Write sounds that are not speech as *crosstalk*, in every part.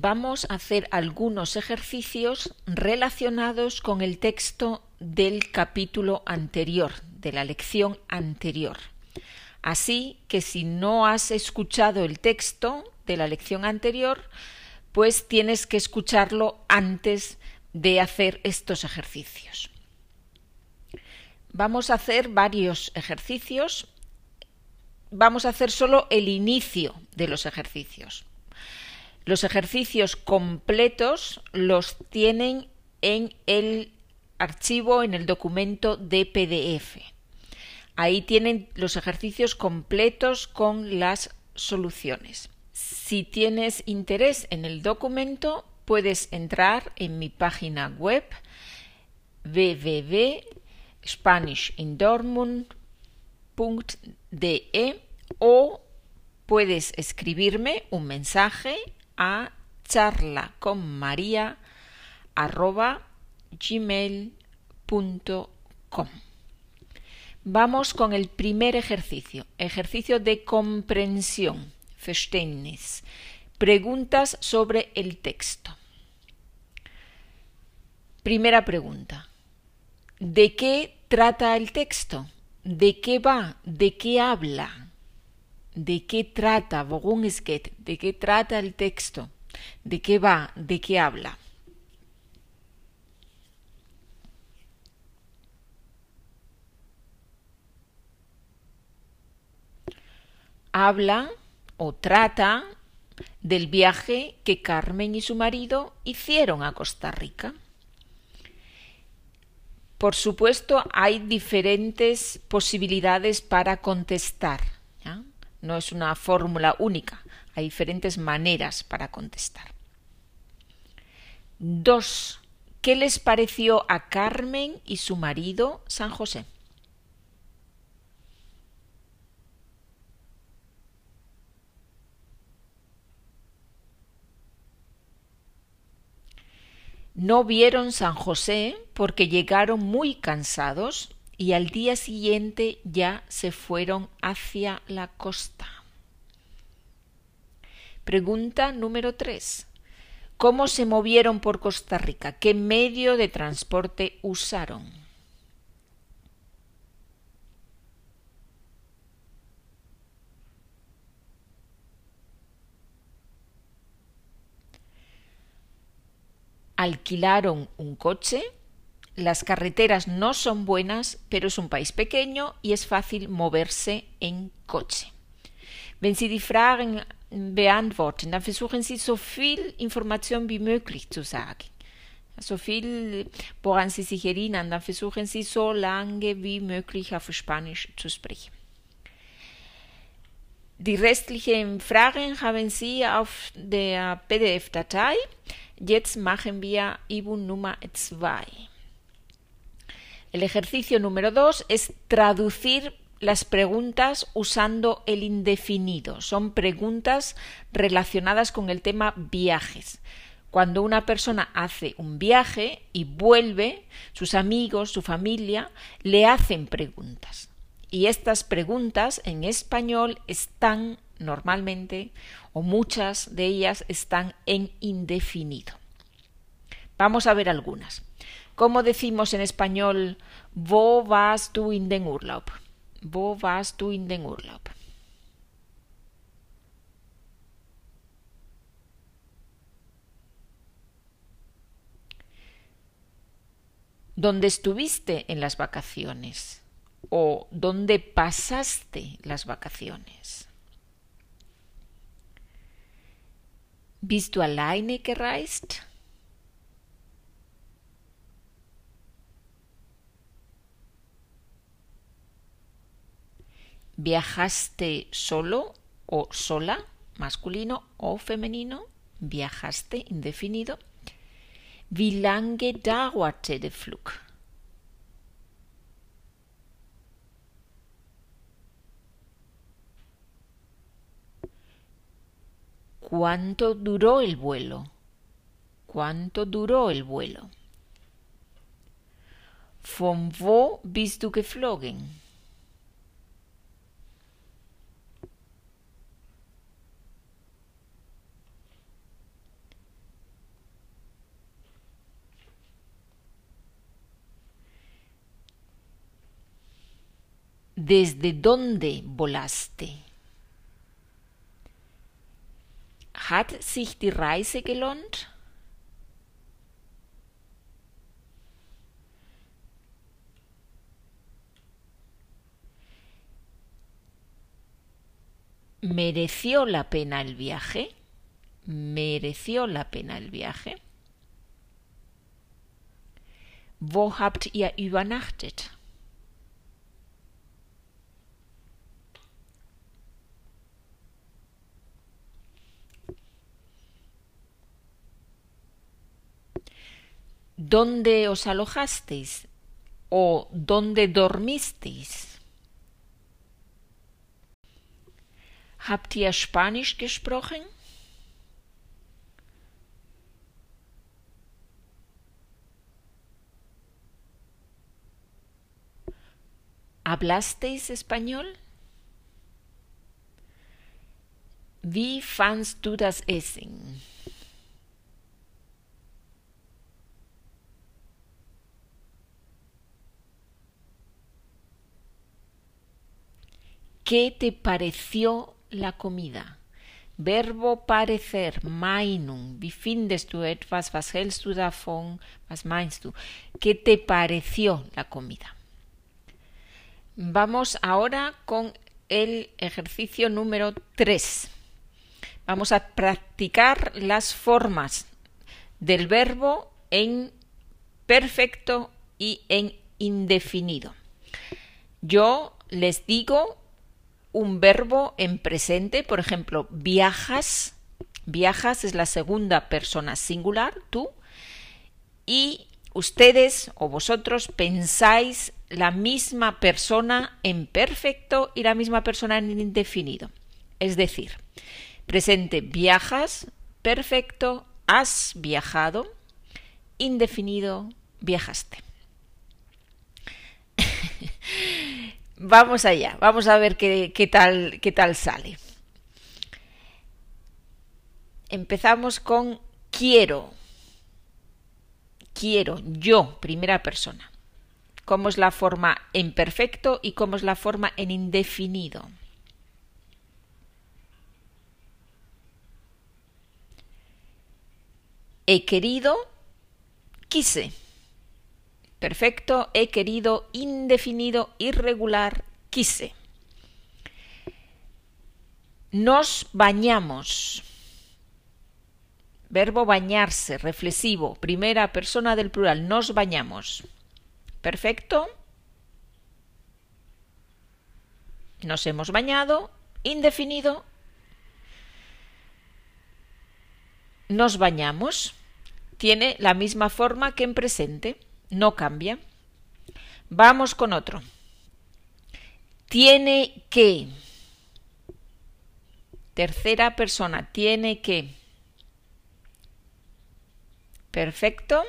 vamos a hacer algunos ejercicios relacionados con el texto del capítulo anterior, de la lección anterior. Así que si no has escuchado el texto de la lección anterior, pues tienes que escucharlo antes de hacer estos ejercicios. Vamos a hacer varios ejercicios. Vamos a hacer solo el inicio de los ejercicios. Los ejercicios completos los tienen en el archivo, en el documento de PDF. Ahí tienen los ejercicios completos con las soluciones. Si tienes interés en el documento, puedes entrar en mi página web www.spanishindortmund.de o puedes escribirme un mensaje a charlaconmaria.gmail.com Vamos con el primer ejercicio, ejercicio de comprensión, Verständnis. Preguntas sobre el texto. Primera pregunta. ¿De qué trata el texto? ¿De qué va? ¿De qué habla? ¿De qué trata? Geht? ¿De qué trata el texto? ¿De qué va? ¿De qué habla? Habla o trata del viaje que Carmen y su marido hicieron a Costa Rica. Por supuesto, hay diferentes posibilidades para contestar. No es una fórmula única, hay diferentes maneras para contestar. Dos. ¿Qué les pareció a Carmen y su marido San José? No vieron San José porque llegaron muy cansados y al día siguiente ya se fueron hacia la costa. Pregunta número 3. ¿Cómo se movieron por Costa Rica? ¿Qué medio de transporte usaron? alquilaron un coche. Las carreteras no son buenas, pero es un país pequeño y es fácil moverse en coche. Wenn Sie die Fragen beantworten, dann versuchen Sie so viel Information wie möglich zu sagen. So viel, woran Sie sich erinnern, dann versuchen Sie so lange wie möglich auf Spanisch zu sprechen. Die restlichen Fragen haben Sie auf der PDF-Datei. Jetzt machen wir Übung Nummer 2. El ejercicio número 2 es traducir las preguntas usando el indefinido. Son preguntas relacionadas con el tema viajes. Cuando una persona hace un viaje y vuelve, sus amigos, su familia, le hacen preguntas. Y estas preguntas en español están normalmente, o muchas de ellas están en indefinido. Vamos a ver algunas. ¿Cómo decimos en español, wo vas du in den Urlaub? Wo vas du in den Urlaub? ¿Dónde estuviste en las vacaciones? ¿O dónde pasaste las vacaciones? ¿Bist du alleine gereist? ¿Viajaste solo o sola, masculino o femenino? ¿Viajaste indefinido? Wie lange dauerte der Flug? ¿Cuánto duró el vuelo? ¿Cuánto duró el vuelo? Von wo bist du geflogen? ¿Desde dónde volaste? Hat sich die Reise gelohnt? ¿Mereció la pena el viaje? ¿Mereció la pena el viaje? Wo habt ihr übernachtet? ¿Dónde os alojasteis? ¿O dónde dormisteis? Habt ihr Spanisch gesprochen? ¿Hablasteis español? Wie fandst du das Essen? ¿Qué te pareció la comida? Verbo parecer, Meinung. Wie findest du etwas? Was hältst du davon? Was meinst du? ¿Qué te pareció la comida? Vamos ahora con el ejercicio número 3. Vamos a practicar las formas del verbo en perfecto y en indefinido. Yo les digo un verbo en presente, por ejemplo, viajas, viajas es la segunda persona singular, tú, y ustedes o vosotros pensáis la misma persona en perfecto y la misma persona en indefinido. Es decir, presente viajas, perfecto, has viajado, indefinido, viajaste. *laughs* Vamos allá, vamos a ver qué, tal, qué tal sale. Empezamos con quiero. Quiero, yo, primera persona. ¿Cómo es la forma en perfecto y cómo es la forma en indefinido? He querido, quise. Perfecto, he querido, indefinido, irregular, quise. Nos bañamos. Verbo bañarse, reflexivo, primera persona del plural, nos bañamos. Perfecto. Nos hemos bañado, indefinido. Nos bañamos. Tiene la misma forma que en presente no cambia. Vamos con otro. Tiene que. Tercera persona, tiene que. Perfecto.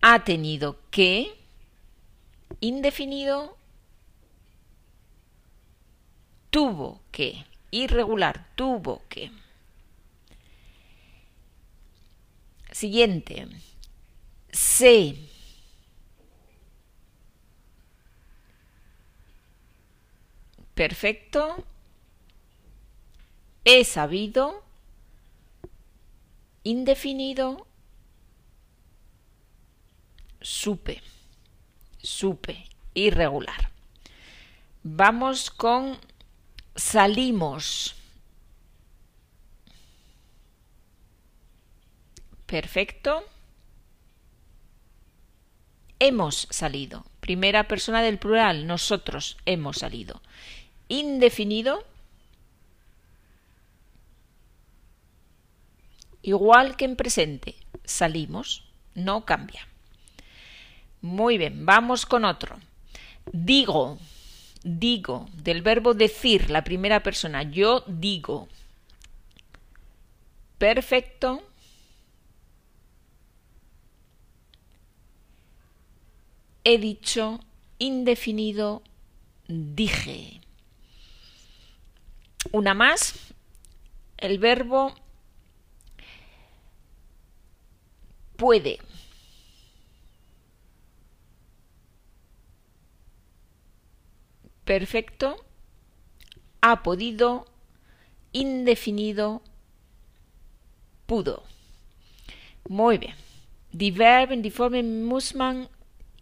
Ha tenido que. Indefinido. Tuvo que. Irregular, tuvo que. Siguiente. Sé. Perfecto. He sabido. Indefinido. Supe. Supe. Irregular. Vamos con salimos. Perfecto. Hemos salido. Primera persona del plural, nosotros hemos salido. Indefinido. Igual que en presente, salimos, no cambia. Muy bien, vamos con otro. Digo, digo, del verbo decir, la primera persona, yo digo. Perfecto. he dicho, indefinido, dije. Una más, el verbo puede. Perfecto. Ha podido. Indefinido. Pudo. Muy bien. Die Verben, die Formen muss man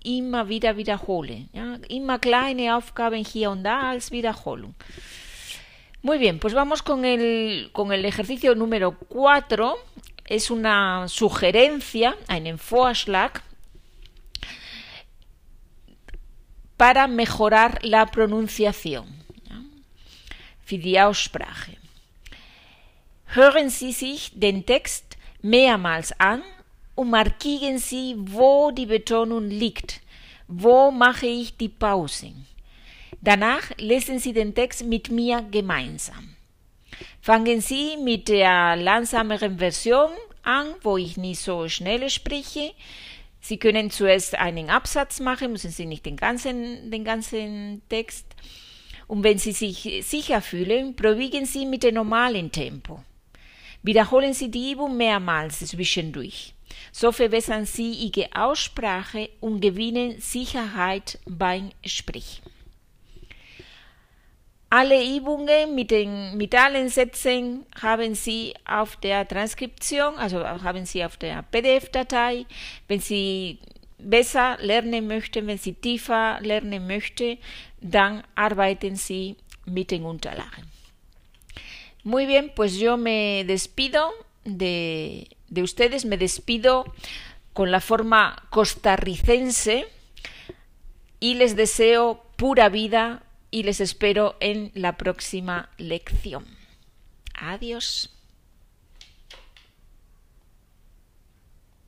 immer wieder wiederholen. Ja? Immer kleine Aufgaben hier und da als Wiederholung. Muy bien, pues vamos con el, con el ejercicio número 4. Es una sugerencia, einen Vorschlag, para mejorar la pronunciación. Für die Aussprache. Hören Sie sich den Text mehrmals an und markieren Sie, wo die Betonung liegt. Wo mache ich die Pausen? Danach lesen Sie den Text mit mir gemeinsam. Fangen Sie mit der langsameren Version an, wo ich nicht so schnell spreche. Sie können zuerst einen Absatz machen, müssen Sie nicht den ganzen, den ganzen Text. Und wenn Sie sich sicher fühlen, probieren Sie mit dem normalen Tempo. Wiederholen Sie die Übung mehrmals zwischendurch. So verbessern Sie Ihre Aussprache und gewinnen Sicherheit beim Sprechen. Alle Übungen mit, den, mit allen Sätzen haben Sie auf der Transkription, also haben Sie auf der PDF-Datei. Wenn Sie besser lernen möchten, wenn Sie tiefer lernen möchten, dann arbeiten Sie mit den Unterlagen. Muy bien, pues yo me despido de, de ustedes, me despido con la forma costarricense y les deseo pura vida y les espero en la próxima lección. Adiós.